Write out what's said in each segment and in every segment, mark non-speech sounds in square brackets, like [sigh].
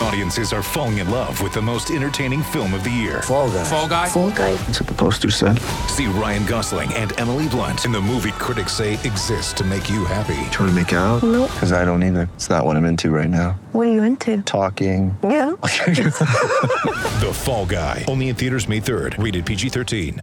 Audiences are falling in love with the most entertaining film of the year. Fall guy. Fall guy. Fall guy. That's what the poster said. See Ryan Gosling and Emily Blunt in the movie critics say exists to make you happy. Trying to make it out? Nope. Because I don't either. It's not what I'm into right now. What are you into? Talking. Yeah. [laughs] [laughs] The Fall Guy. Only in theaters May 3rd. Rated PG-13.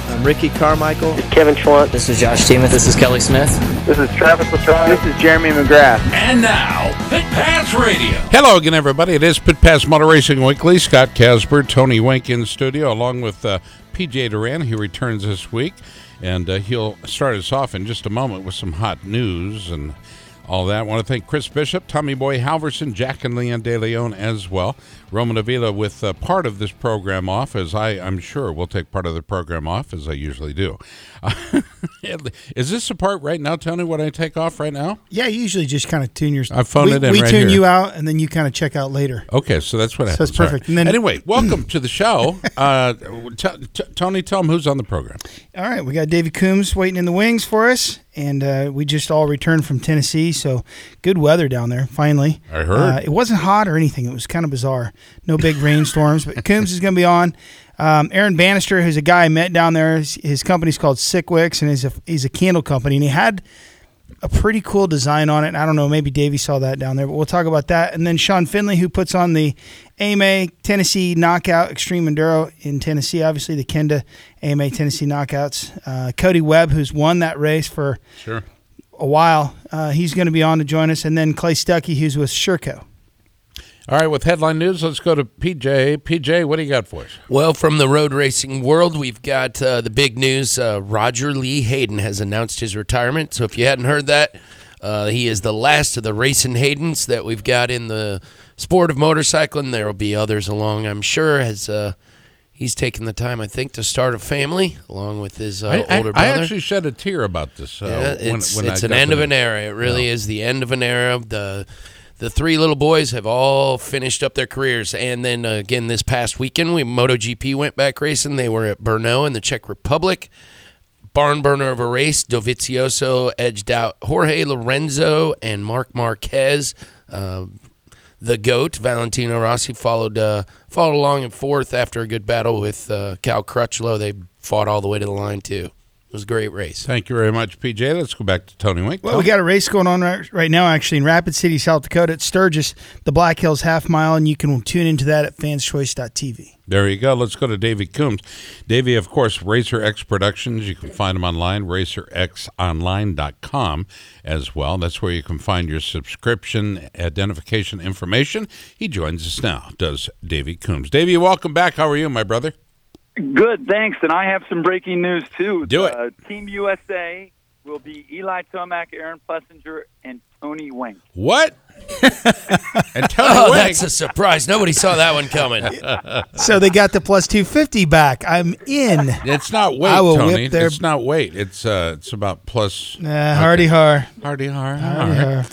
I'm Ricky Carmichael. Kevin Schwantz. This is Josh Stevens. This is Kelly Smith. This is Travis Latrell. This is Jeremy McGrath. And now, Pit Pass Radio. Hello again, everybody. It is Pit Pass Motor Racing Weekly. Scott Casper, Tony Wink in studio, along with uh, PJ Duran, He returns this week. And uh, he'll start us off in just a moment with some hot news and all that. I want to thank Chris Bishop, Tommy Boy Halverson, Jack and Leon De Leon as well. Roman Avila with uh, part of this program off, as I, I'm sure will take part of the program off, as I usually do. [laughs] is this the part right now, Tony, what I take off right now? Yeah, you usually just kind of tune your. I phoned we, it in We right tune here. you out, and then you kind of check out later. Okay, so that's what So happens. that's perfect. Right. Then- anyway, [clears throat] welcome to the show. Uh, t- t- Tony, tell them who's on the program. All right, we got Davey Coombs waiting in the wings for us, and uh, we just all returned from Tennessee, so good weather down there. Finally, I heard. uh, it wasn't hot or anything. It was kind of bizarre. No big rainstorms, but [laughs] Coombs is going to be on. Um, Aaron Bannister, who's a guy I met down there, his, his company's called Sickwicks, and he's a he's a candle company, and he had a pretty cool design on it. I don't know, maybe Davey saw that down there, but we'll talk about that. And then Sean Finley, who puts on the AMA Tennessee Knockout Extreme Enduro in Tennessee, obviously the Kenda AMA Tennessee Knockouts. Uh, Cody Webb, who's won that race for Sure. a while, uh, he's going to be on to join us. And then Clay Stuckey, who's with Sherco. All right, with headline news, let's go to PJ. PJ, what do you got for us? Well, from the road racing world, we've got uh, the big news. Uh, Roger Lee Hayden has announced his retirement. So if you hadn't heard that, uh, he is the last of the racing Haydens that we've got in the sport of motorcycling. There will be others along, I'm sure, as uh, he's taken the time, I think, to start a family along with his uh, I, I- older I brother. actually shed a tear about this. Uh, Yeah, it's when it's I an end of an era. It really is the end of an era. The the three little boys have all finished up their careers, and then uh, again this past weekend, we MotoGP went back racing. They were at Brno in the Czech Republic. Barn burner of a race. Dovizioso edged out Jorge Lorenzo and Marc Marquez. Uh, the goat Valentino Rossi followed uh, followed along in fourth after a good battle with uh, Cal Crutchlow. They fought all the way to the line too. It was a great race. Thank you very much, PJ. Let's go back to Tony Wink. Well, we got a race going on right, right now, actually, in Rapid City, South Dakota at Sturgis, the Black Hills Half Mile, and you can tune into that at fanschoice.tv. There you go. Let's go to Davey Coombs. Davey, of course, Racer X Productions. You can find him online, racerxonline.com as well. That's where you can find your subscription identification information. He joins us now, does Davey Coombs. Davey, welcome back. How are you, my brother? Good, thanks. And I have some breaking news too. Do it. Uh, Team USA will be Eli Tomac, Aaron Plessinger, and Tony Wink. What? [laughs] and Tony Oh, Wink. that's a surprise. Nobody saw that one coming. [laughs] So they got the plus 250 back. I'm in. It's not weight, I will Tony. whip their- It's not weight. It's uh, it's about plus. Uh, hardy har. Hardy har. Hardy har.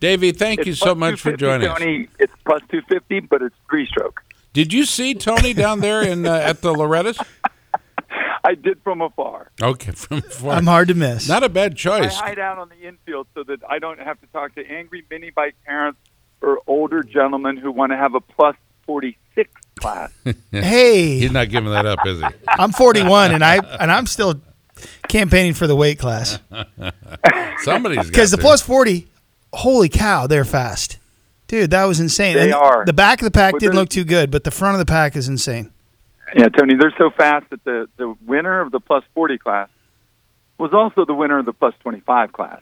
Davey, thank It's you so much for 250, joining us. Tony. It's plus 250, but it's three stroke. Did you see Tony down there in uh, at the Loretta's? [laughs] I did from afar. Okay, from afar. I'm hard to miss. Not a bad choice. I choice. hide out on the infield so that I don't have to talk to angry mini bike parents or older gentlemen who want to have a plus 46 class. [laughs] Hey, He's not giving that up, is he? [laughs] I'm 41 and I and I'm still campaigning for the weight class Somebody's because the plus 40. Holy cow, they're fast, dude. That was insane. They And are. The back of the pack didn't look too good, but the front of the pack is insane. Yeah, Tony, they're so fast that the, the winner of the plus 40 class was also the winner of the plus 25 class.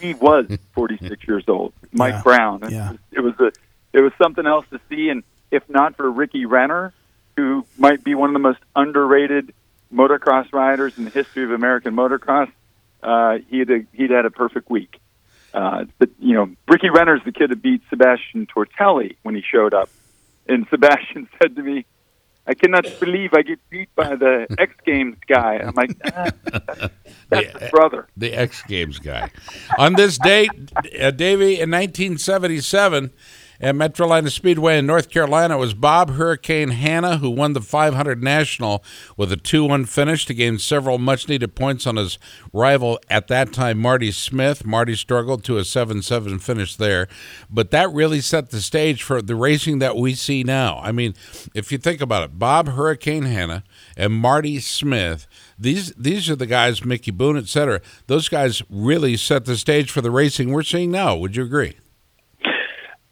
He was [laughs] 46 years old, Mike Yeah. Brown. It, Yeah. was, it was a it was something else to see, and if not for Ricky Renner, who might be one of the most underrated motocross riders in the history of American motocross, uh, he'd a, he'd had a perfect week. Uh, but you know, Ricky Renner's the kid that beat Sebastian Tortelli when he showed up, and Sebastian [laughs] said to me, "I cannot believe I get beat by the [laughs] X Games guy." I'm like, ah, that's, that's the brother. the X Games guy. On this date, uh, Davey, in 1977, At Metrolina Speedway in North Carolina, it was Bob Hurricane Hanna who won the 500 National with a 2 1 finish to gain several much needed points on his rival at that time, Marty Smith. Marty struggled to a 7 7 finish there, but that really set the stage for the racing that we see now. I mean, if you think about it, Bob Hurricane Hanna and Marty Smith. These these are the guys, Mickey Boone, et cetera. Those guys really set the stage for the racing we're seeing now. Would you agree?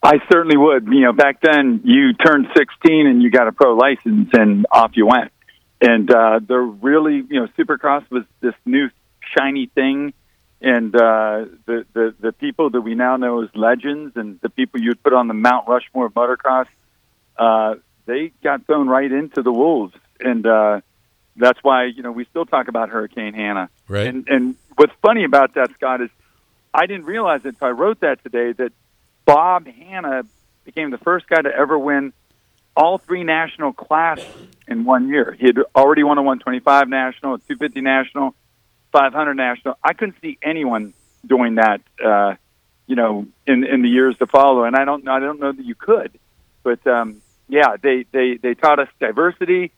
I certainly would. You know, back then you turned 16 and you got a pro license and off you went. And uh, they're really, you know, Supercross was this new shiny thing, and uh, the the the people that we now know as legends and the people you'd put on the Mount Rushmore of motocross, uh, they got thrown right into the wolves, and uh, that's why you know we still talk about Hurricane Hanna. Right. And and what's funny about that, Scott, is I didn't realize it until I wrote that today that Bob Hanna became the first guy to ever win all three national classes in one year. He had already won a 125 national, a 250 national, 500 national. I couldn't see anyone doing that, uh, you know, in in the years to follow. And I don't I don't know that you could, but um, yeah, they they they taught us diversity.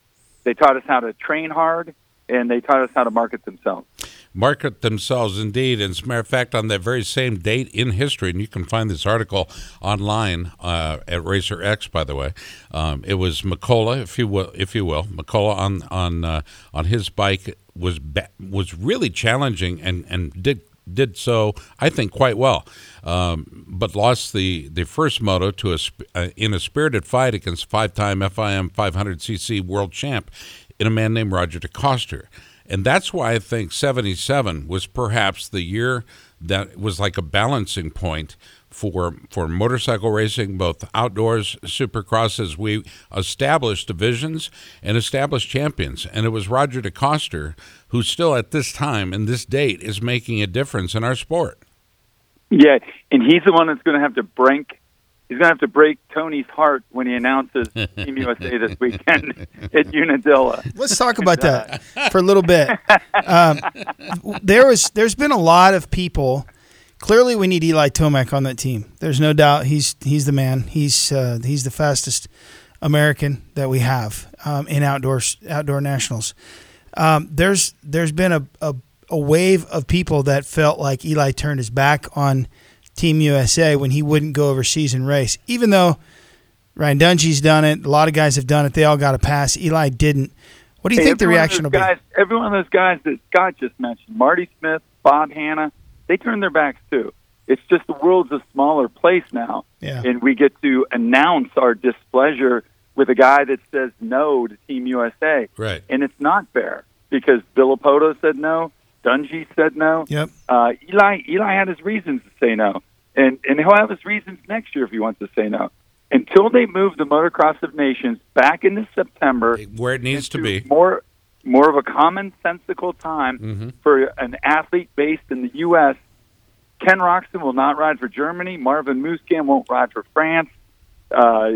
They taught us how to train hard, and they taught us how to market themselves market themselves indeed. And as a matter of fact, on that very same date in history, and you can find this article online uh, at Racer X, by the way. Um, it was McCullough, if you will, if you will, McCullough on on uh, on his bike was was really challenging and and did did so, I think, quite well, um, but lost the, the first moto to a uh, in a spirited fight against five-time FIM 500cc world champ in a man named Roger DeCoster. And that's why I think 77 was perhaps the year that was like a balancing point for for motorcycle racing, both outdoors, supercross, as we established divisions and established champions. And it was Roger DeCoster who still at this time and this date is making a difference in our sport. Yeah, and he's the one that's going to have to break he's going to have to break Tony's heart when he announces [laughs] Team USA this weekend [laughs] at Unadilla. Let's talk about that for a little bit. Um, there was, there's been a lot of people. Clearly, we need Eli Tomac on that team. There's no doubt he's he's the man. He's uh, he's the fastest American that we have um, in outdoor outdoor nationals. Um, there's there's been a, a a wave of people that felt like Eli turned his back on Team USA when he wouldn't go overseas and race. Even though Ryan Dungey's done it, a lot of guys have done it. They all got a pass. Eli didn't. What do you hey, think the reaction will guys, be? Every one of those guys that Scott just mentioned, Marty Smith, Bob Hanna, they turn their backs too. It's just the world's a smaller place now, yeah. and we get to announce our displeasure with a guy that says no to Team USA. Right. And it's not fair because Villopoto said no, Dungey said no. Yep. Uh, Eli Eli had his reasons to say no and and he'll have his reasons next year if he wants to say no. Until they move the Motocross of Nations back into September, where it needs to be, more more of a commonsensical time mm-hmm. for an athlete based in the U.S. Ken Roczen will not ride for Germany. Marvin Musquin won't ride for France. Uh,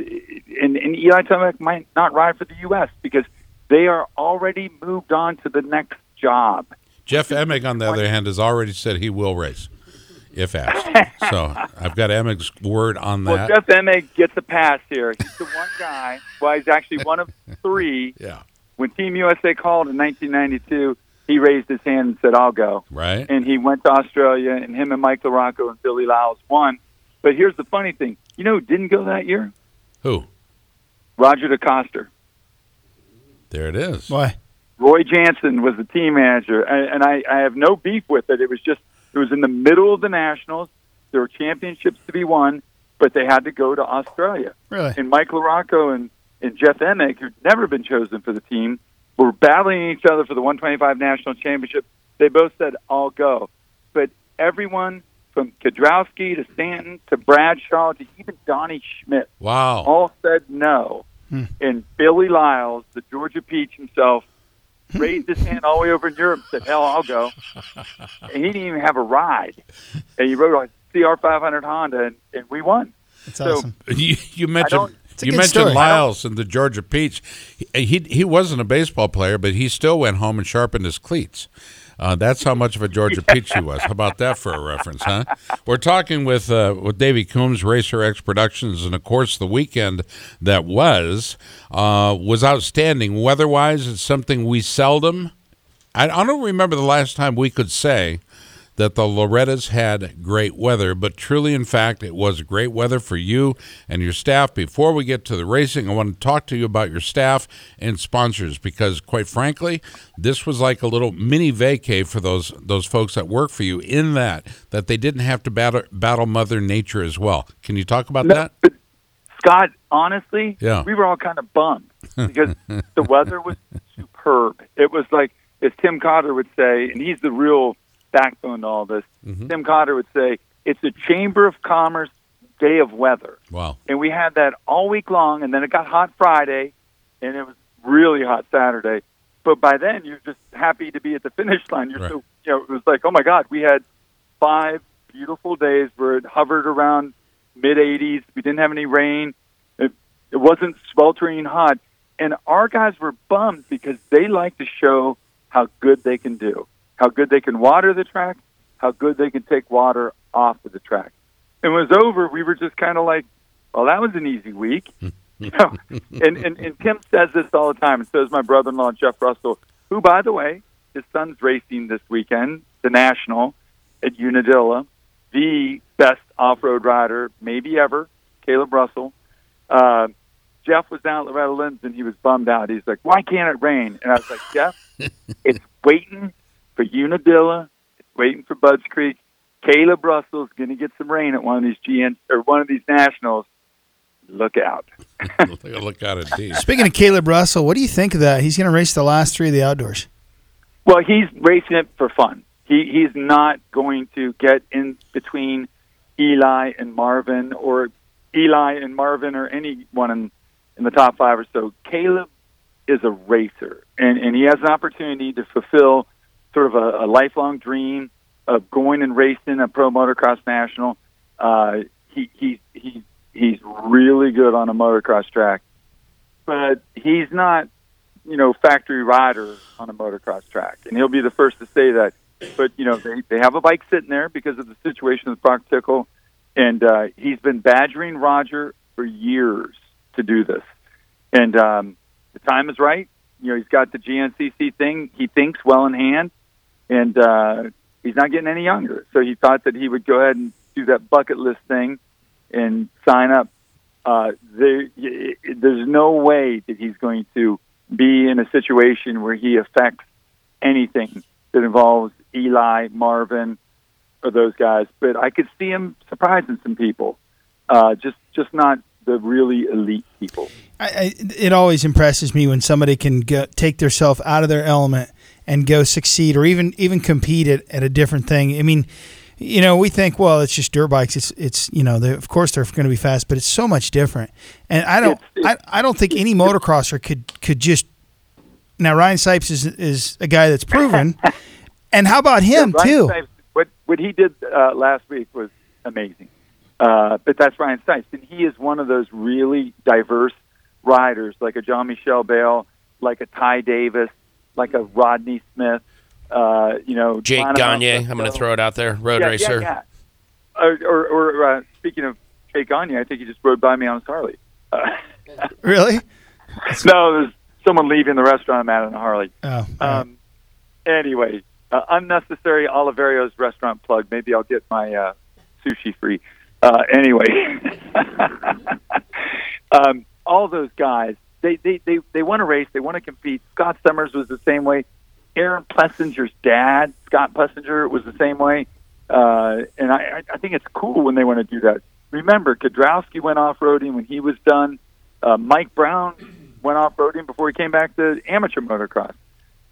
and, and Eli Tomac might not ride for the U.S. because they are already moved on to the next job. Jeff Emig, on the other hand, has already said he will race if asked. [laughs] so I've got Emig's word on that. Well. Jeff Emig gets a pass here. He's the one guy. Well, he's actually one of three. [laughs] Yeah. When Team USA called in 1992, he raised his hand and said, "I'll go." Right. And he went to Australia, and him and Mike LaRocco and Billy Lyles won. But here's the funny thing: you know who didn't go that year? Who? Roger DeCoster. There it is. Why? Roy Jansen was the team manager, and, and I, I have no beef with it. It was just it was in the middle of the Nationals. There were championships to be won, but they had to go to Australia. Really? And Mike LaRocco and, and Jeff Emig, who'd never been chosen for the team, were battling each other for the 125 National Championship. They both said, I'll go. But everyone from Kiedrowski to Stanton to Bradshaw to even Donny Schmit Wow. all said no. Hmm. And Billy Lyles, the Georgia Peach himself, [laughs] raised his hand all the way over in Europe and said, Hell, I'll go. and he didn't even have a ride. And he rode a CR500 Honda, and, and we won. That's So- awesome. You, you mentioned don't, a you good mentioned story. Lyles and the Georgia Peach. He, he he wasn't a baseball player, but he still went home and sharpened his cleats. Uh, that's how much of a Georgia [laughs] Peach he was. How about that for a reference, huh? We're talking with uh, with Davey Coombs, Racer X Productions, and of course the weekend that was uh, was outstanding. Weather-wise, it's something we seldom. I, I don't remember the last time we could say that the Lorettas had great weather, but truly, in fact, it was great weather for you and your staff. Before we get to the racing, I want to talk to you about your staff and sponsors because, quite frankly, this was like a little mini vacay for those those folks that work for you. In that, that they didn't have to battle battle Mother Nature as well. Can you talk about No, that? but Scott, honestly, Yeah. we were all kind of bummed because [laughs] the weather was superb. It was like, as Tim Cotter would say, and he's the real backbone to all this. Mm-hmm. Tim Cotter would say, it's a Chamber of Commerce day of weather. Wow. And we had that all week long, and then it got hot Friday, and it was really hot Saturday. But by then, you're just happy to be at the [laughs] finish line. You're Right. so, you know, it was like, oh my God, we had five beautiful days where it hovered around mid 80s. We didn't have any rain. It, it wasn't sweltering hot. And our guys were bummed because they like to show how good they can do, how good they can water the track, how good they can take water off of the track. And when it was over, we were just kind of like, well, that was an easy week. [laughs] you know? and, and, and Tim says this all the time, and so does my brother in law, Jeff Russell, who, by the way, his son's racing this weekend, the National at Unadilla, the best off road rider maybe ever, Kailub Russell. Uh, Jeff was down at Loretta Lynn's and he was bummed out. He's like, why can't it rain? And I was like, Jeff, [laughs] it's waiting for Unadilla. It's waiting for Budds Creek. Kailub Russell's going to get some rain at one of these GN or one of these nationals. Look out. [laughs] Look out indeed. Speaking of Kailub Russell, what do you think of that? He's going to race the last three of the outdoors. Well, he's racing it for fun. He he's not going to get in between Eli and Marvin or Eli and Marvin or anyone in in the top five or so. Kailub is a racer, and and he has an opportunity to fulfill sort of a, a lifelong dream of going and racing a pro motocross national. Uh, he he he he's really good on a motocross track, but he's not you know, factory rider on a motocross track, and he'll be the first to say that. But you know, they they have a bike sitting there because of the situation with Broc Tickle, and uh, he's been badgering Roger for years to do this, and um, the time is right. You know, he's got the GNCC thing. He thinks well in hand, and uh, he's not getting any younger. So he thought that he would go ahead and do that bucket list thing and sign up. Uh, there, there's no way that he's going to be in a situation where he affects anything that involves Eli, Marvin, or those guys. But I could see him surprising some people. Uh, just, just not the really elite people. I, I, it always impresses me when somebody can take themselves out of their element and go succeed or even even compete at, at a different thing. I mean, you know, we think, well, it's just dirt bikes. It's it's you know, of course they're going to be fast, but it's so much different. And I don't I, I don't think any motocrosser could could just now Ryan Sipes is is a guy that's proven. [laughs] and how about him Yeah, too? Stipes, what what he did uh, last week was amazing. Uh, but that's Ryan Sipes, and he is one of those really diverse riders, like a Jean-Michel Bayle, like a Ty Davis, like a Rodney Smith. Uh, you know, Jake Lana Gagne, Monfils. I'm going to throw it out there. Road yeah, racer. Yeah, yeah. Or, or, or uh, speaking of Jake Gagne, I think he just rode by me on his Harley. Uh, [laughs] Really? [laughs] no, there's someone leaving the restaurant I'm at on a Harley. Oh, Um, anyway, uh, unnecessary Oliverio's restaurant plug. Maybe I'll get my uh, sushi free. Uh, anyway, [laughs] um, all those guys, they, they, they, they want to race. They want to compete. Scott Summers was the same way. Aaron Plessinger's dad, Scott Plessinger, was the same way. Uh, and I, I- think it's cool when they want to do that. Remember, Kiedrowski went off roading when he was done. Uh, Mike Brown went off roading before he came back to amateur motocross.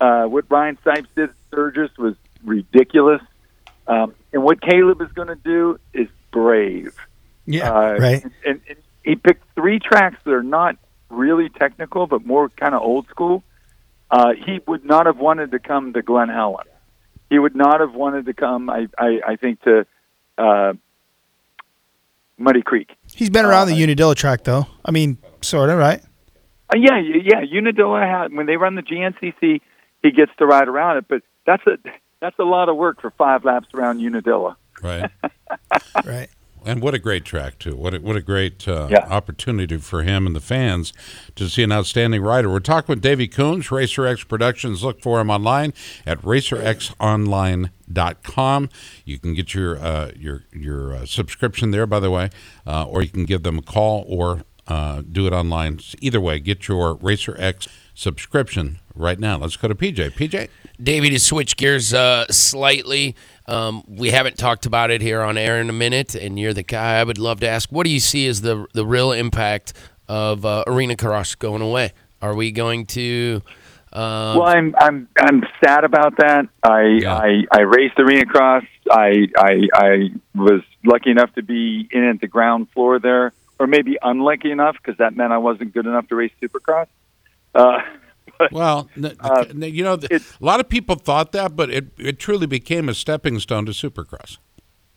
Uh, what Ryan Sipes did at Sturgis was ridiculous. Um, and what Kailub is going to do is brave. Yeah, Uh, right. And, and he picked three tracks that are not really technical, but more kind of old school. Uh, he would not have wanted to come to Glen Helen. He would not have wanted to come, I, I, I think, to uh, Muddy Creek. He's been around the Unadilla track, though. I mean, sort of, right? Uh, yeah, yeah. Unadilla had when they run the GNCC, he gets to ride around it, but that's a that's a lot of work for five laps around Unadilla. Right. [laughs] right. And what a great track too! What a, what a great uh, Yeah. opportunity for him and the fans to see an outstanding rider. We're talking with Davey Coombs, RacerX Productions. Look for him online at racerxonline.com. You can get your uh, your your uh, subscription there, by the way, uh, or you can give them a call or uh, do it online. Either way, get your RacerX subscription right now. Let's go to PJ. PJ. Davey, to switch gears uh, slightly, um, we haven't talked about it here on air in a minute, and you're the guy I would love to ask. What do you see as the the real impact of uh, Arena Cross going away? Are we going to? Um, well, I'm I'm I'm sad about that. I I, I raced arena cross. I, I I was lucky enough to be in at the ground floor there, or maybe unlucky enough because that meant I wasn't good enough to race supercross. Uh, [laughs] Well, n- you know, th- a lot of people thought that, but it, it truly became a stepping stone to Supercross.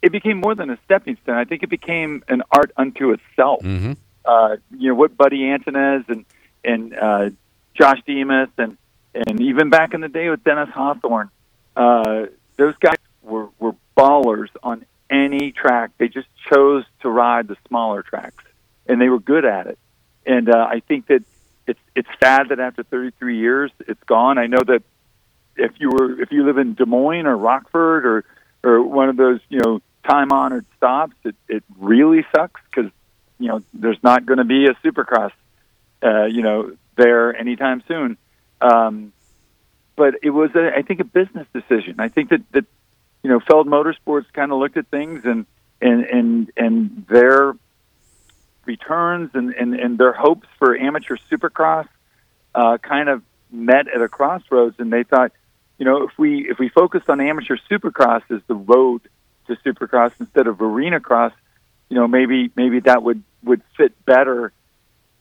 it became more than a stepping stone. I think it became an art unto itself. Mm-hmm. Uh, you know what Buddy Antunez and and uh, Josh Demas and and even back in the day with Dennis Hawthorne, uh, those guys were were ballers on any track. They just chose to ride the smaller tracks, and they were good at it. And uh, I think that it's it's sad that after 33 years, it's gone. I know that if you were if you live in Des Moines or Rockford or or one of those you know time honored stops, it it really sucks because you know there's not going to be a Supercross uh, you know there anytime soon. Um, but it was a, I think a business decision. I think that that you know Feld Motorsports kind of looked at things and and and and their returns and, and, and their hopes for amateur supercross uh, kind of met at a crossroads and they thought you know if we if we focused on amateur supercross as the road to supercross instead of arena cross you know maybe maybe that would would fit better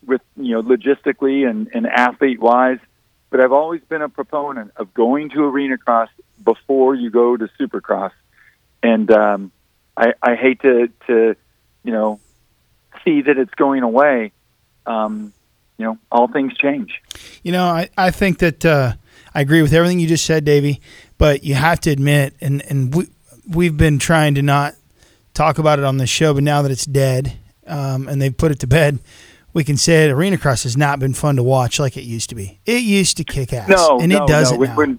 with you know logistically and, and athlete wise. But I've always been a proponent of going to arena cross before you go to supercross. And um, I, I hate to to you know see that it's going away um, you know all things change You know, I, I think that uh, I agree with everything you just said, Davey. But you have to admit, and and we we've been trying to not talk about it on the show, but now that it's dead, um, and they've put it to bed, we can say it. Arena Cross has not been fun to watch like it used to be. It used to kick ass, no and no, it doesn't no. When, now. when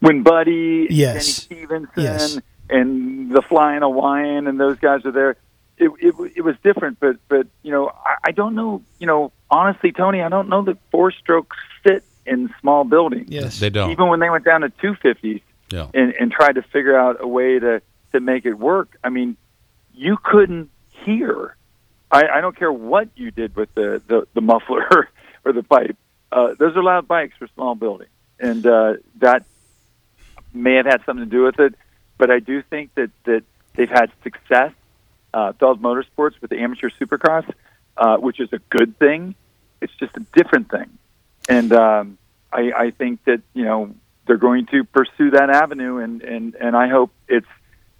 when Buddy Yes. Stevenson Yes. and the Flying Hawaiian and those guys are there it, it it was different but but you know I, I don't know you know honestly Tony I don't know that four strokes fit in small buildings yes, They don't. even when they went down to 250s Yeah. and, and tried to figure out a way to, to make it work. I mean, you couldn't hear. I, I don't care what you did with the, the, the muffler [laughs] or the pipe. Uh, those are loud bikes for small buildings, and uh, that may have had something to do with it. But I do think that that they've had success, uh, Feld Motorsports with the amateur supercross, uh, which is a good thing. It's just a different thing, and um, I, I think that you know they're going to pursue that avenue, and and and I hope it's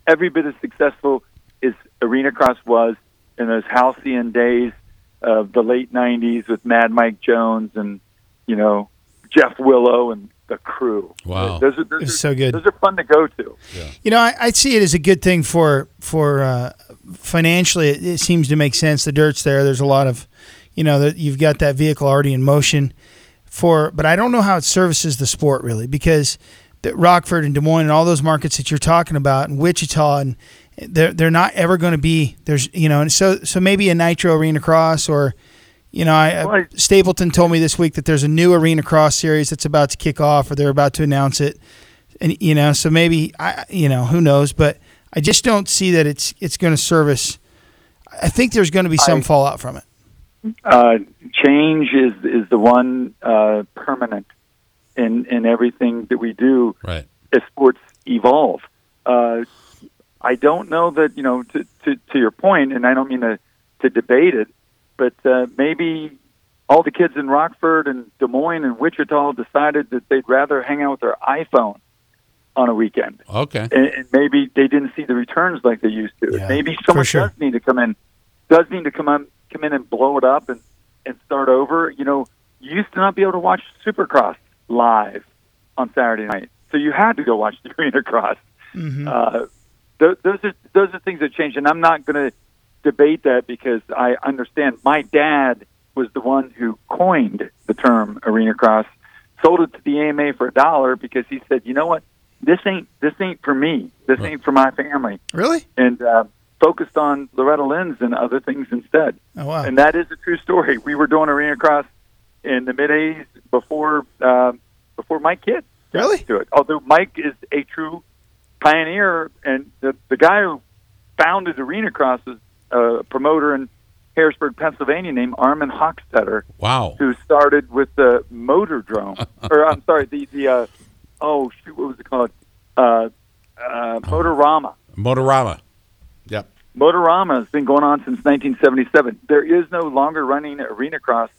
every bit as successful as Arena Cross was in those halcyon days of the late '90s with Mad Mike Jones and you know Jeff Willow and the crew. Wow. those are those It's are, so good. Those are fun to go to. You know, I, I see it as a good thing for for uh, financially. It, it seems to make sense. The dirt's there. There's a lot of, you know, that you've got that vehicle already in motion. For, but I don't know how it services the sport really because the Rockford and Des Moines and all those markets that you're talking about and Wichita and they're they're not ever going to be there's you know and so so maybe a Nitro Arena Cross or you know I, Well, I- Stapleton told me this week that there's a new Arena Cross series that's about to kick off or they're about to announce it and you know so maybe I you know who knows but I just don't see that it's it's going to service I think there's going to be some I- fallout from it Uh, change is is the one uh, permanent in in everything that we do Right. as sports evolve. Uh, I don't know that you know to, to to your point, and I don't mean to to debate it, but uh, maybe all the kids in Rockford and Des Moines and Wichita decided that they'd rather hang out with their iPhone on a weekend, Okay. and, and maybe they didn't see the returns like they used to. Yeah, maybe someone sure. does need to come in does need to come on, come in and blow it up and and start over. You know, you used to not be able to watch Supercross live on Saturday night, so you had to go watch the [laughs] Arena Cross. Mhm. Uh, th- those are those are things that changed, and I'm not going to debate that because I understand. My dad was the one who coined the term Arena Cross, sold it to the AMA for a dollar because he said, you know what, this ain't this ain't for me, this ain't for my family, Really? and uh, focused on Loretta Lynn's and other things instead. Oh wow. And that is a true story. We were doing Arena Cross in the mid '80s before uh, before Mike Kidd got Really? to it. Although Mike is a true pioneer, and the the guy who founded Arena Cross is a promoter in Harrisburg, Pennsylvania, named Armin Hochstetter, Wow. who started with the Motor drone, [laughs] or I'm sorry, the the uh, oh shoot, what was it called? Uh, uh, Motorama. Motorama. Yep. Motorama has been going on since 1977. There is no longer running arena cross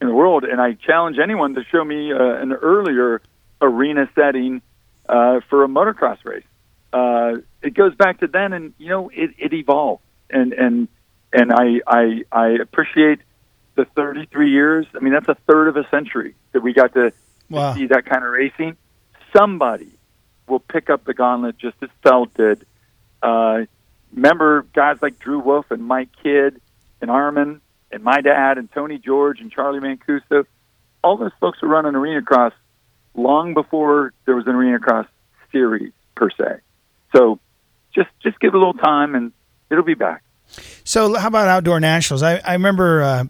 in the world, and I challenge anyone to show me uh, an earlier arena setting uh, for a motocross race. Uh, it goes back to then, and you know it, it evolved, and and and I, I I appreciate the 33 years. I mean, that's a third of a century that we got to Wow. see that kind of racing. Somebody will pick up the gauntlet just as Feld did. Uh, remember guys like Drew Wolf and Mike Kidd and Armin and my dad and Tony George and Charlie Mancuso. All those folks were running arena cross long before there was an arena cross series per se. So just just give it a little time and it'll be back. So how about outdoor nationals? I, I remember uh,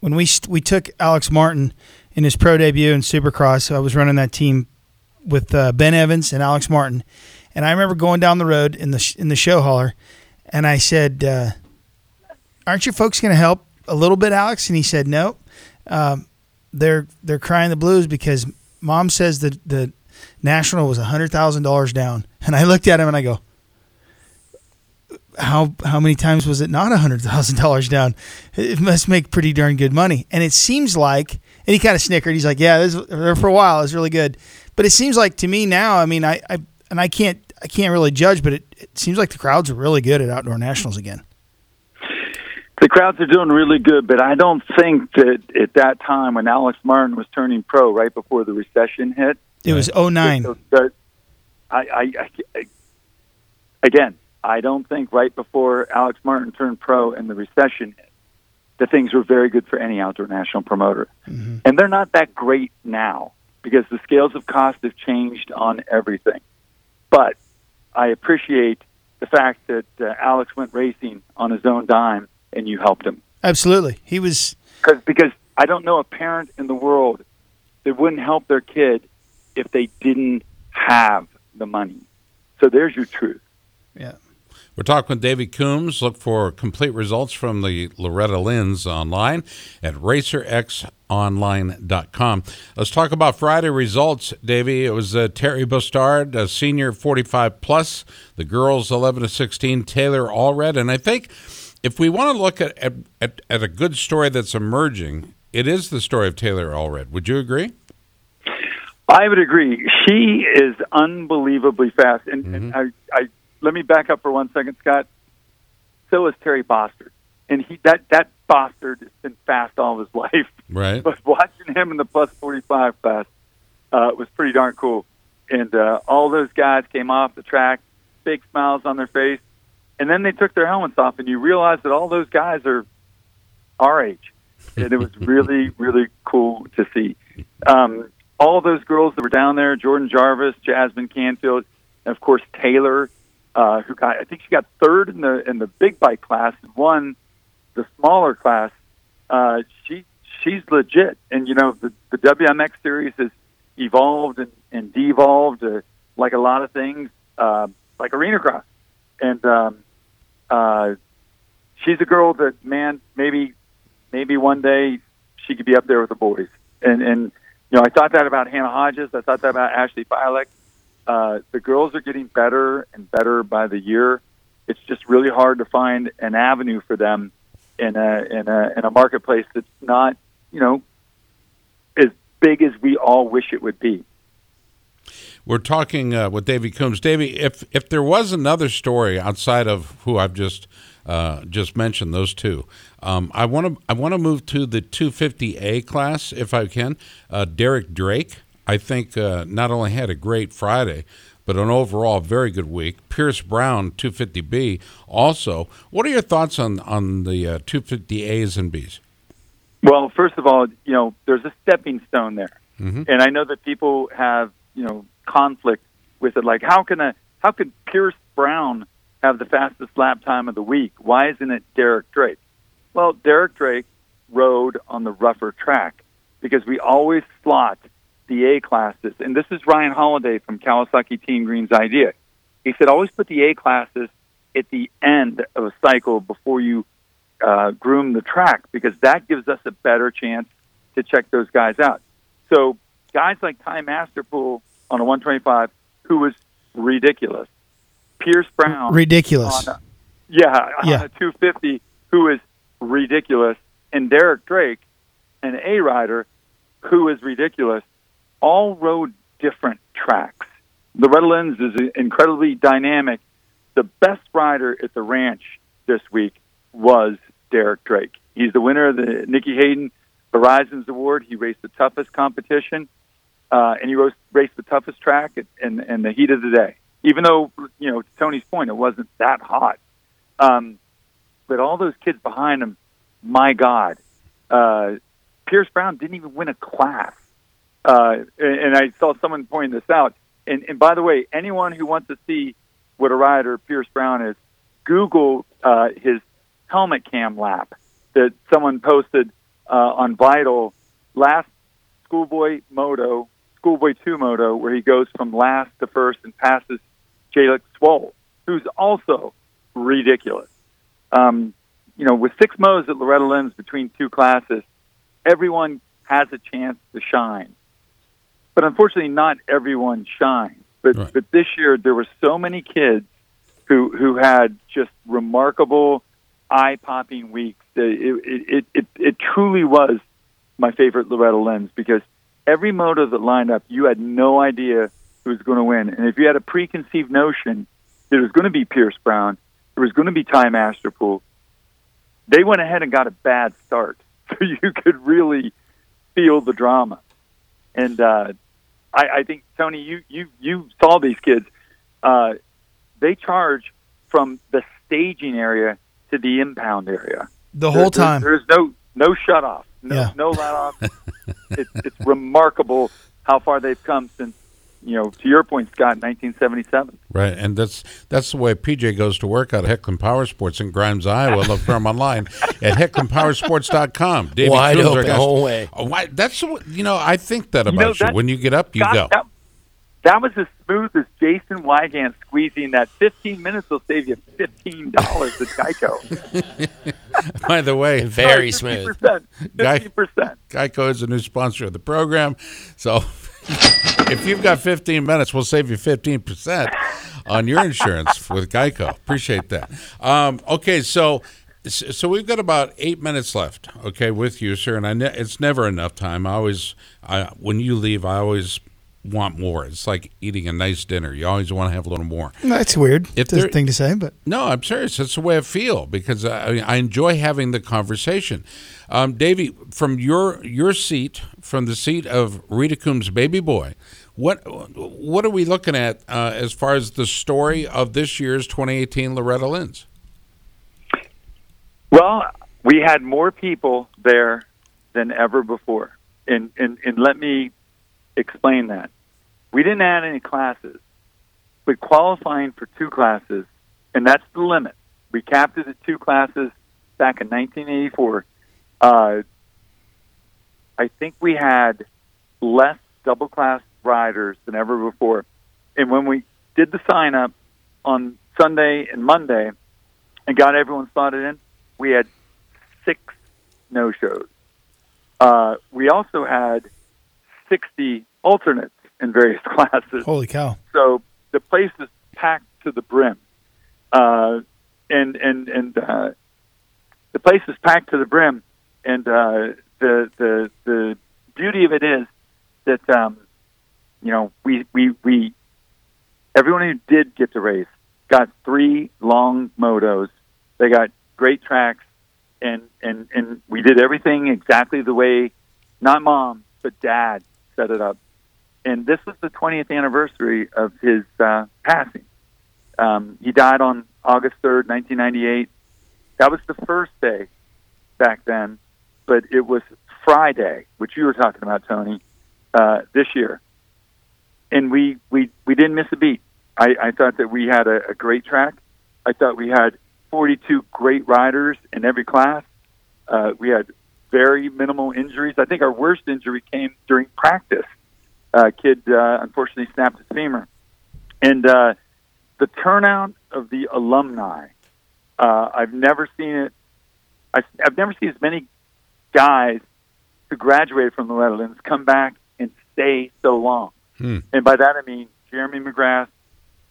when we we took Alex Martin in his pro debut in Supercross. I was running that team with uh, Ben Evans and Alex Martin, and I remember going down the road in the in the show hauler, and I said, uh, "Aren't your folks going to help a little bit, Alex?" And he said, "No, um, they're they're crying the blues because mom says that the national was hundred thousand dollars down." And I looked at him and I go, how how many times was it not a hundred thousand dollars down? It must make pretty darn good money. And it seems like, and he kind of snickered. He's like, "Yeah, this there for a while. It's really good." But it seems like to me now. I mean, I, I and I can't I can't really judge, but it, it seems like the crowds are really good at outdoor nationals again. The crowds are doing really good, but I don't think that at that time when Alex Martin was turning pro, right before the recession hit, It was 09. that- that- uh, I, I, I, again, I don't think right before Alex Martin turned pro and the recession hit, that things were very good for any outdoor national promoter. And they're not that great now because the scales of cost have changed on everything. But I appreciate the fact that uh, Alex went racing on his own dime and you helped him. Absolutely, he was. Cause, because I don't know a parent in the world that wouldn't help their kid if they didn't have the money. So there's your truth. Yeah. We're talking with Davey Coombs. Look for complete results from the Loretta Lynn's online at racerxonline.com. Let's talk about Friday results, Davey. It was uh, Terry Bustard, a senior 45 plus, the girls 11 to 16, Taylor Allred. And I think if we want to look at, at, at, a good story that's emerging, it is the story of Taylor Allred. Would you agree? I would agree. She is unbelievably fast. And, and I, I let me back up for one second, Scott. So is Terry Bostard, and he that that Bostard has been fast all of his life. Right. [laughs] But watching him in the plus forty five class uh, was pretty darn cool. And uh, all those guys came off the track, big smiles on their face, and then they took their helmets off, and you realize that all those guys are our age, and it was [laughs] really really cool to see. Um, all those girls that were down there, Jordan Jarvis, Jasmine Canfield, and of course Taylor, uh, who got I think she got third in the in the big bike class and won the smaller class. Uh, she she's legit, and you know the the WMX series has evolved and, and devolved uh, like a lot of things, uh, like arena cross, and um, uh, she's a girl that man maybe maybe one day she could be up there with the boys, and and you know, I thought that about Hannah Hodges. I thought that about Ashley Fiolek. Uh, the girls are getting better and better by the year. It's just really hard to find an avenue for them in a in a in a marketplace that's not, you know, as big as we all wish it would be. We're talking uh, with Davey Coombs. Davey, if if there was another story outside of who I've just uh, just mentioned those two. Um, I want to I want to move to the 250A class if I can. Uh, Derek Drake, I think, uh, not only had a great Friday, but an overall very good week. Pierce Brown, 250B, also. What are your thoughts on on the uh, 250As and Bs? Well, first of all, you know, there's a stepping stone there, Mhm. and I know that people have you know conflict with it. Like, how can a how could Pierce Brown have the fastest lap time of the week? Why isn't it Derek Drake? Well, Derek Drake rode on the rougher track because we always slot the A classes, and this is Ryan Holiday from Kawasaki Team Green's idea. He said always put the A classes at the end of a cycle before you uh, groom the track because that gives us a better chance to check those guys out. So guys like Ty Masterpool on a 125, who was ridiculous. Pierce Brown, Ridiculous. On a, yeah, Yeah. on a 250, who is ridiculous, and Derek Drake, an A rider, who is ridiculous, all rode different tracks. Loretta Lynn's is incredibly dynamic. The best rider at the ranch this week was Derek Drake. He's the winner of the Nicky Hayden Horizons Award. He raced the toughest competition, uh, and he raced, the toughest track in, in, in the heat of the day. Even though, you know, to Tony's point, it wasn't that hot. Um, but all those kids behind him, my God, uh, Pierce Brown didn't even win a class. Uh, and, I saw someone pointing this out. And, and by the way, anyone who wants to see what a rider Pierce Brown is, Google uh, his helmet cam lap that someone posted uh, on Vital last Schoolboy Moto, Schoolboy 2 Moto, where he goes from last to first and passes Jalek Swoll, who's also ridiculous. Um, you know, with six mows at Loretta Lynn's between two classes, everyone has a chance to shine. But unfortunately, not everyone shines. But but this year there were so many kids who who had just remarkable, eye popping weeks. It, it it it it truly was my favorite Loretta Lynn's because every moto that lined up, you had no idea who was going to win, and if you had a preconceived notion that it was going to be Pierce Brown, it was going to be Ty Masterpool, they went ahead and got a bad start, [laughs] so you could really feel the drama. And uh, I, I think Tony, you you you saw these kids. Uh, they charge from the staging area to the impound area The There- whole there- time. There's no no shut off, no Yeah. no let off. [laughs] it's, it's remarkable how far they've come since you know to your point, Scott, 1977. Right, and that's that's the way PJ goes to work out at Hecklin Power Sports in Grimes, Iowa. Look for him online at hecklinpowersports.com. Davey Wide Coombs, open whole way. Oh, why, that's what- you know. I think that You about know, you. When you get up, you Scott, go. That, that was as smooth as Jason Weigandt squeezing that 15 minutes will save you $15 at Geico. [laughs] By the way, Very Sorry, smooth. 50%. Guy- 50%. Geico is a new sponsor of the program, so if you've got 15 minutes, we'll save you 15 percent on your insurance with Geico. Appreciate that. Um, okay, so so we've got about eight minutes left. Okay, with you, sir, and I ne- it's never enough time. I always, I, when you leave, I always want more. It's like eating a nice dinner. You always want to have a little more. That's weird. If It's a there- thing to say, but No, I'm serious. That's the way I feel because I, I enjoy having the conversation. Um, Davey, from your your seat, from the seat of Rita Coombs' baby boy, what what are we looking at uh, as far as the story of this year's 2018 Loretta Lynn's? Well, we had more people there than ever before. And, and, and let me explain that. We didn't add any classes, but qualifying for two classes, and that's the limit. We capped it at two classes back in 1984. Uh, I think we had less double class riders than ever before. And when we did the sign up on Sunday and Monday and got everyone slotted in, we had six no shows. Uh, we also had 60 alternates in various [laughs] classes. holy cow. So the place is packed to the brim. Uh, and and and uh, the place is packed to the brim. And uh, the the the beauty of it is that um, you know we we we everyone who did get to race got three long motos They got great tracks, and and and we did everything exactly the way, not mom, but dad set it up. And this was the 20th anniversary of his uh, passing. Um, he died on August 3rd, 1998. That was the first day back then, but it was Friday, which you were talking about, Tony, uh, this year. And we, we, we didn't miss a beat. I, I thought that we had a, a great track. I thought we had 42 great riders in every class. Uh, we had very minimal injuries. I think our worst injury came during practice. Uh, kid uh, unfortunately snapped his femur. And uh, the turnout of the alumni, uh, I've never seen it. I've, I've never seen as many guys who graduated from Loretta Lynn's come back and stay so long. Hmm. And by that I mean Jeremy McGrath,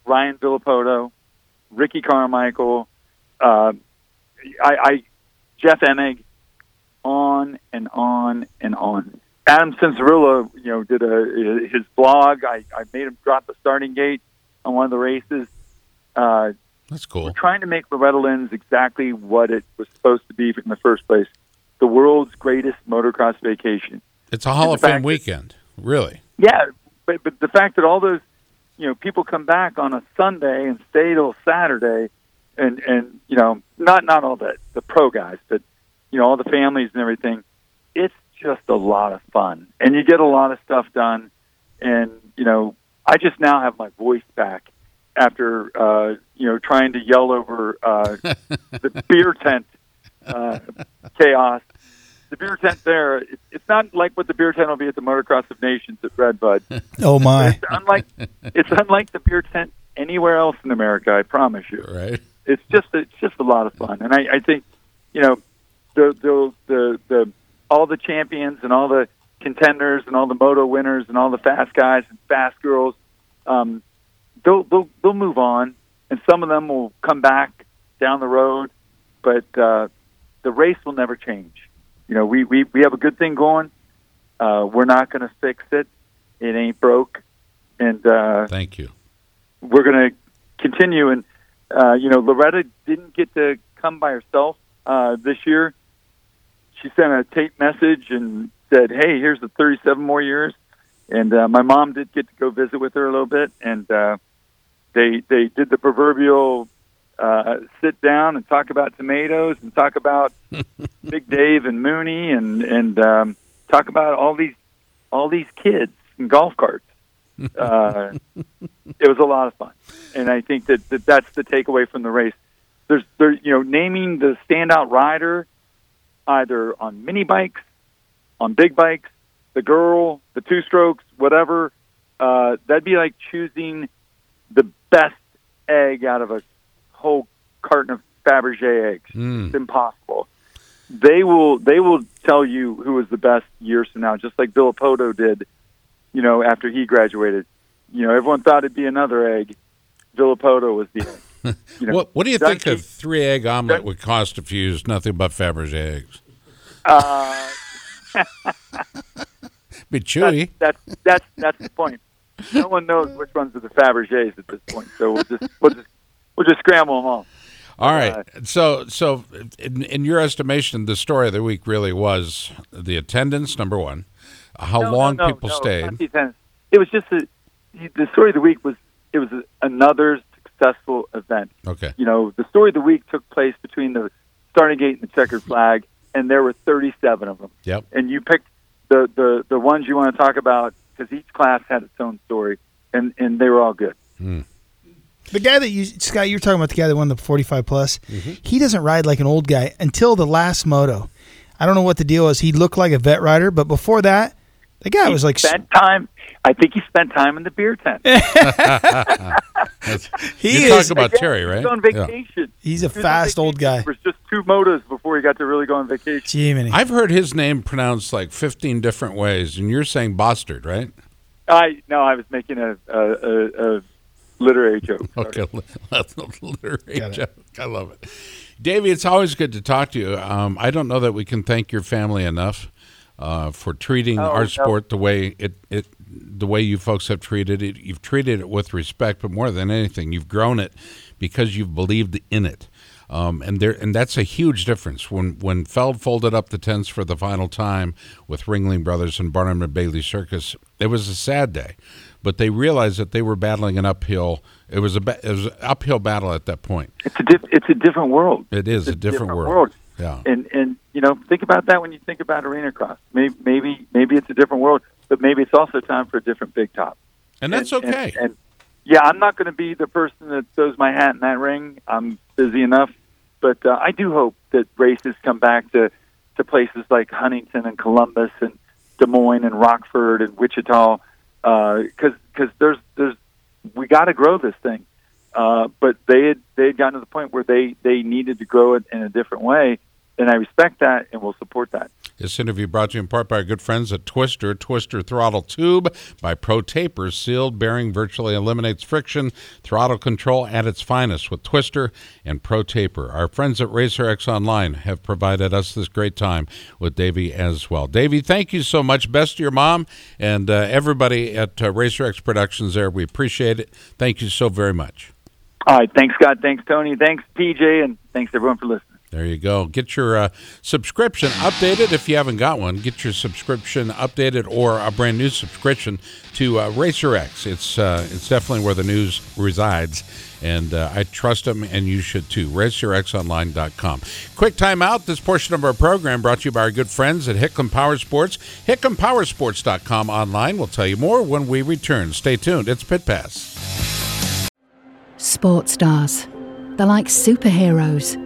Ryan Villopoto, Ricky Carmichael, uh, I, I Jeff Emig, on and on and on. Adam Cianciarulo, you know, did a his blog. I, I made him drop the starting gate on one of the races. Uh, That's cool. we're trying to make Loretta Lynn's exactly what it was supposed to be in the first place: the world's greatest motocross vacation. It's a Hall of Fame fact that- weekend, really. Yeah, but but the fact that all those you know people come back on a Sunday and stay till Saturday, and and you know not not all the the pro guys, but you know all the families and everything. It's just a lot of fun, and you get a lot of stuff done. And you know, I just now have my voice back after uh, you know trying to yell over uh, [laughs] the beer tent uh, chaos. The beer tent there, it, it's not like what the beer tent will be at the Motocross of Nations at Redbud. Oh my! It's unlike it's unlike the beer tent anywhere else in America. I promise you. Right. It's just it's just a lot of fun, and I, I think you know the the the the all the champions and all the contenders and all the moto winners and all the fast guys and fast girls, um, they'll they'll they'll move on, and some of them will come back down the road, but uh, the race will never change. You know, we we we have a good thing going. Uh, we're not going to fix it. It ain't broke, and uh, Thank you. we're going to continue. And uh, you know, Loretta didn't get to come by herself uh, this year. She sent a tape message and said, "Hey, here's the 37 more years." And uh, my mom did get to go visit with her a little bit, and uh, they they did the proverbial uh, sit down and talk about tomatoes and talk about [laughs] Big Dave and Mooney and and um, talk about all these all these kids and golf carts. Uh, it was a lot of fun, and I think that, that that's the takeaway from the race. There's there you know naming the standout rider either on mini bikes, on big bikes, the girl, the two strokes, whatever. Uh, that'd be like choosing the best egg out of a whole carton of Fabergé eggs. Mm. It's impossible. They will they will tell you who was the best years from now, just like Villopoto did. You know, after he graduated, you know, everyone thought it'd be another egg. Villopoto was the egg. [laughs] You know, what What do you think a three egg omelet would cost if you used nothing but Fabergé eggs? Uh, [laughs] Be chewy. that's that's that's the point. No one knows which ones are the Fabergés at this point, so we'll just we'll just we'll just scramble them all. All right. So, so in, in your estimation, the story of the week really was the attendance, number one, how No, long no, people no, stayed. the attendance. It was just a, the story of the week was it was a, another successful event. Okay. You know, the story of the week took place between the starting gate and the checkered [laughs] flag, and there were 37 of them. Yep. And you picked the the the ones you want to talk about because each class had its own story, and and they were all good. The guy that you Scott, you're talking about the guy that won the 45 plus. Mm-hmm. He doesn't ride like an old guy until the last moto. I don't know what the deal is. He looked like a vet rider, but before that, the guy He was like spent time. I think he spent time in the beer tent. [laughs] He You're is- talking about Terry, right? was on Yeah. vacation. He's a He fast old guy. There was just two motos before he got to really go on vacation. Jiminy. I've heard his name pronounced like 15 different ways, and you're saying Bastard, right? I no, I was making a a, a, a literary joke. [laughs] Sorry. Okay, [laughs] that's a literary Got it. joke. I love it. Davey, it's always good to talk to you. Um, I don't know that we can thank your family enough uh, for treating Oh, our no. sport the way it, it the way you folks have treated it. You've treated it with respect, but more than anything, you've grown it because you've believed in it. Um, and there, and that's a huge difference. When when Feld folded up the tents for the final time with Ringling Brothers and Barnum and Bailey Circus, it was a sad day. But they realized that they were battling an uphill. It was a it was an uphill battle at that point. It's a diff- it's a different world. It is It's a different, world. Yeah. And and you know, think about that when you think about arena cross. Maybe maybe maybe it's a different world, but maybe it's also time for a different big top. And that's okay. And, and yeah, I'm not going to be the person that throws my hat in that ring. I'm busy enough, but uh, I do hope that races come back to to places like Huntington and Columbus and Des Moines and Rockford and Wichita, because because there's there's we got to grow this thing. Uh, but they had they had gotten to the point where they they needed to grow it in a different way, and I respect that and will support that. This interview brought to you in part by our good friends at Twister. Twister Throttle Tube by Pro Taper. Sealed bearing virtually eliminates friction. Throttle control at its finest with Twister and Pro Taper. Our friends at RacerX Online have provided us this great time with Davey as well. Davey, thank you so much. Best to your mom and uh, everybody at uh, RacerX Productions there. We appreciate it. Thank you so very much. All right, thanks Scott, thanks Tony, thanks PJ, and thanks everyone for listening. There you go. Get your uh, subscription updated if you haven't got one. Get your subscription updated or a brand new subscription to uh, RacerX. It's uh, it's definitely where the news resides, and uh, I trust them, and you should too. RacerXOnline.com. Quick timeout. This portion of our program brought to you by our good friends at Hicklam Power Sports. HicklamPowersports.com online. We'll tell you more when we return. Stay tuned. It's Pit Pass. Sports stars. They're like superheroes.